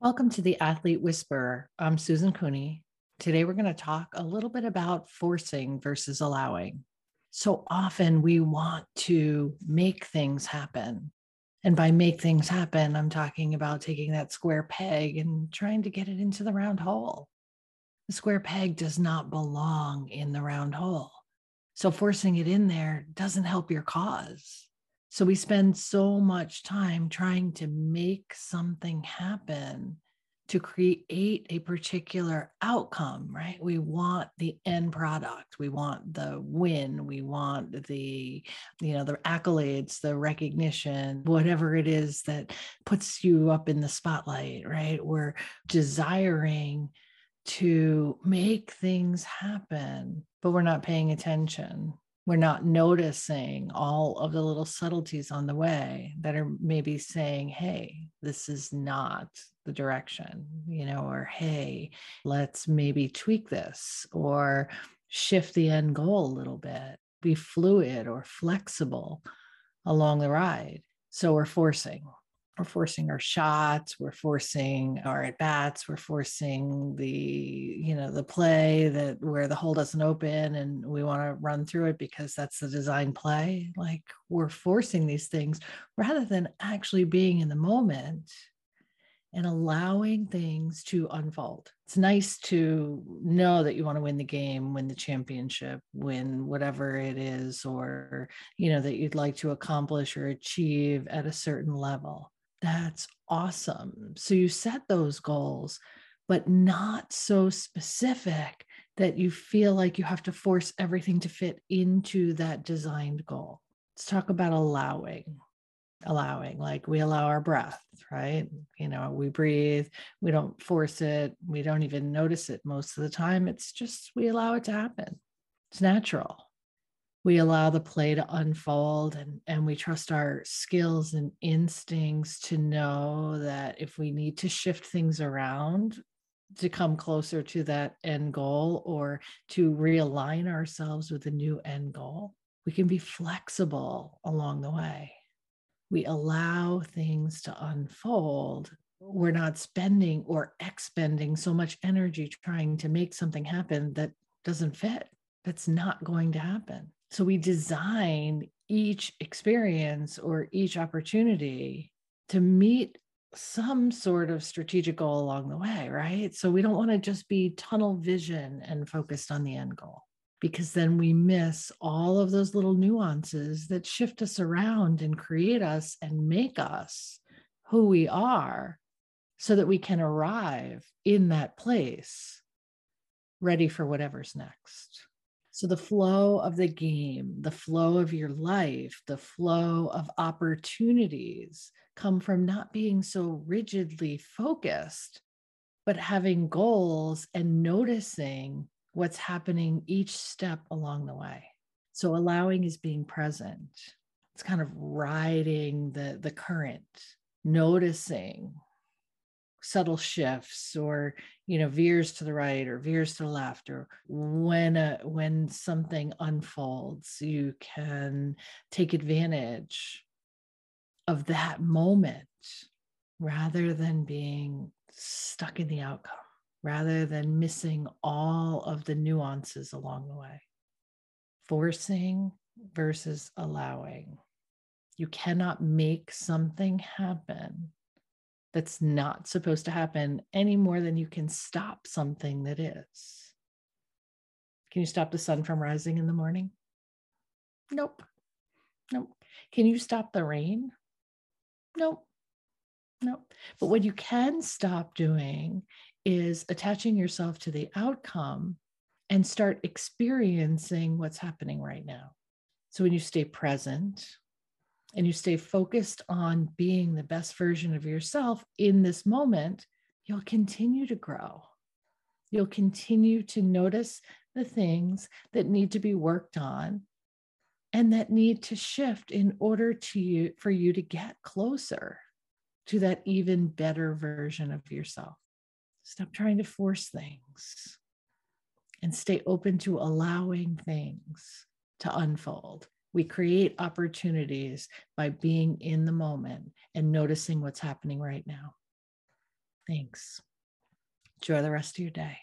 Welcome to the Athlete Whisperer. I'm Susan Cooney. Today, we're going to talk a little bit about forcing versus allowing. So often we want to make things happen. And by make things happen, I'm talking about taking that square peg and trying to get it into the round hole. The square peg does not belong in the round hole. So forcing it in there doesn't help your cause. So we spend so much time trying to make something happen to create a particular outcome, right? We want the end product. We want the win. We want the, you know, the accolades, the recognition, whatever it is that puts you up in the spotlight, right? We're desiring to make things happen, but we're not paying attention we're not noticing all of the little subtleties on the way that are maybe saying, hey, this is not the direction, you know, or hey, let's maybe tweak this or shift the end goal a little bit, be fluid or flexible along the ride. So we're forcing, we're forcing our shots we're forcing our at bats we're forcing the you know the play that where the hole doesn't open and we want to run through it because that's the design play like we're forcing these things rather than actually being in the moment and allowing things to unfold. It's nice to know that you want to win the game, win the championship, win whatever it is, or, you know, that you'd like to accomplish or achieve at a certain level. That's awesome. So you set those goals, but not so specific that you feel like you have to force everything to fit into that designed goal. Let's talk about allowing. Allowing, like we allow our breath, right? You know, we breathe, we don't force it, we don't even notice it most of the time. It's just we allow it to happen. It's natural we allow the play to unfold and, and we trust our skills and instincts to know that if we need to shift things around to come closer to that end goal or to realign ourselves with a new end goal, we can be flexible along the way. We allow things to unfold. We're not spending or expending so much energy trying to make something happen that doesn't fit. That's not going to happen. So we design each experience or each opportunity to meet some sort of strategic goal along the way, right? So we don't want to just be tunnel vision and focused on the end goal because then we miss all of those little nuances that shift us around and create us and make us who we are so that we can arrive in that place ready for whatever's next. So, the flow of the game, the flow of your life, the flow of opportunities come from not being so rigidly focused, but having goals and noticing what's happening each step along the way. So, allowing is being present. It's kind of riding the, the current, noticing subtle shifts or you know veers to the right or veers to the left or when a, when something unfolds you can take advantage of that moment rather than being stuck in the outcome rather than missing all of the nuances along the way. Forcing versus allowing. You cannot make something happen that's not supposed to happen any more than you can stop something that is. Can you stop the sun from rising in the morning? Nope. Nope. Can you stop the rain? Nope. Nope. But what you can stop doing is attaching yourself to the outcome and start experiencing what's happening right now. So when you stay present, and you stay focused on being the best version of yourself in this moment, you'll continue to grow. You'll continue to notice the things that need to be worked on and that need to shift in order to you for you to get closer to that even better version of yourself. Stop trying to force things and stay open to allowing things to unfold we create opportunities by being in the moment and noticing what's happening right now. Thanks. Enjoy the rest of your day.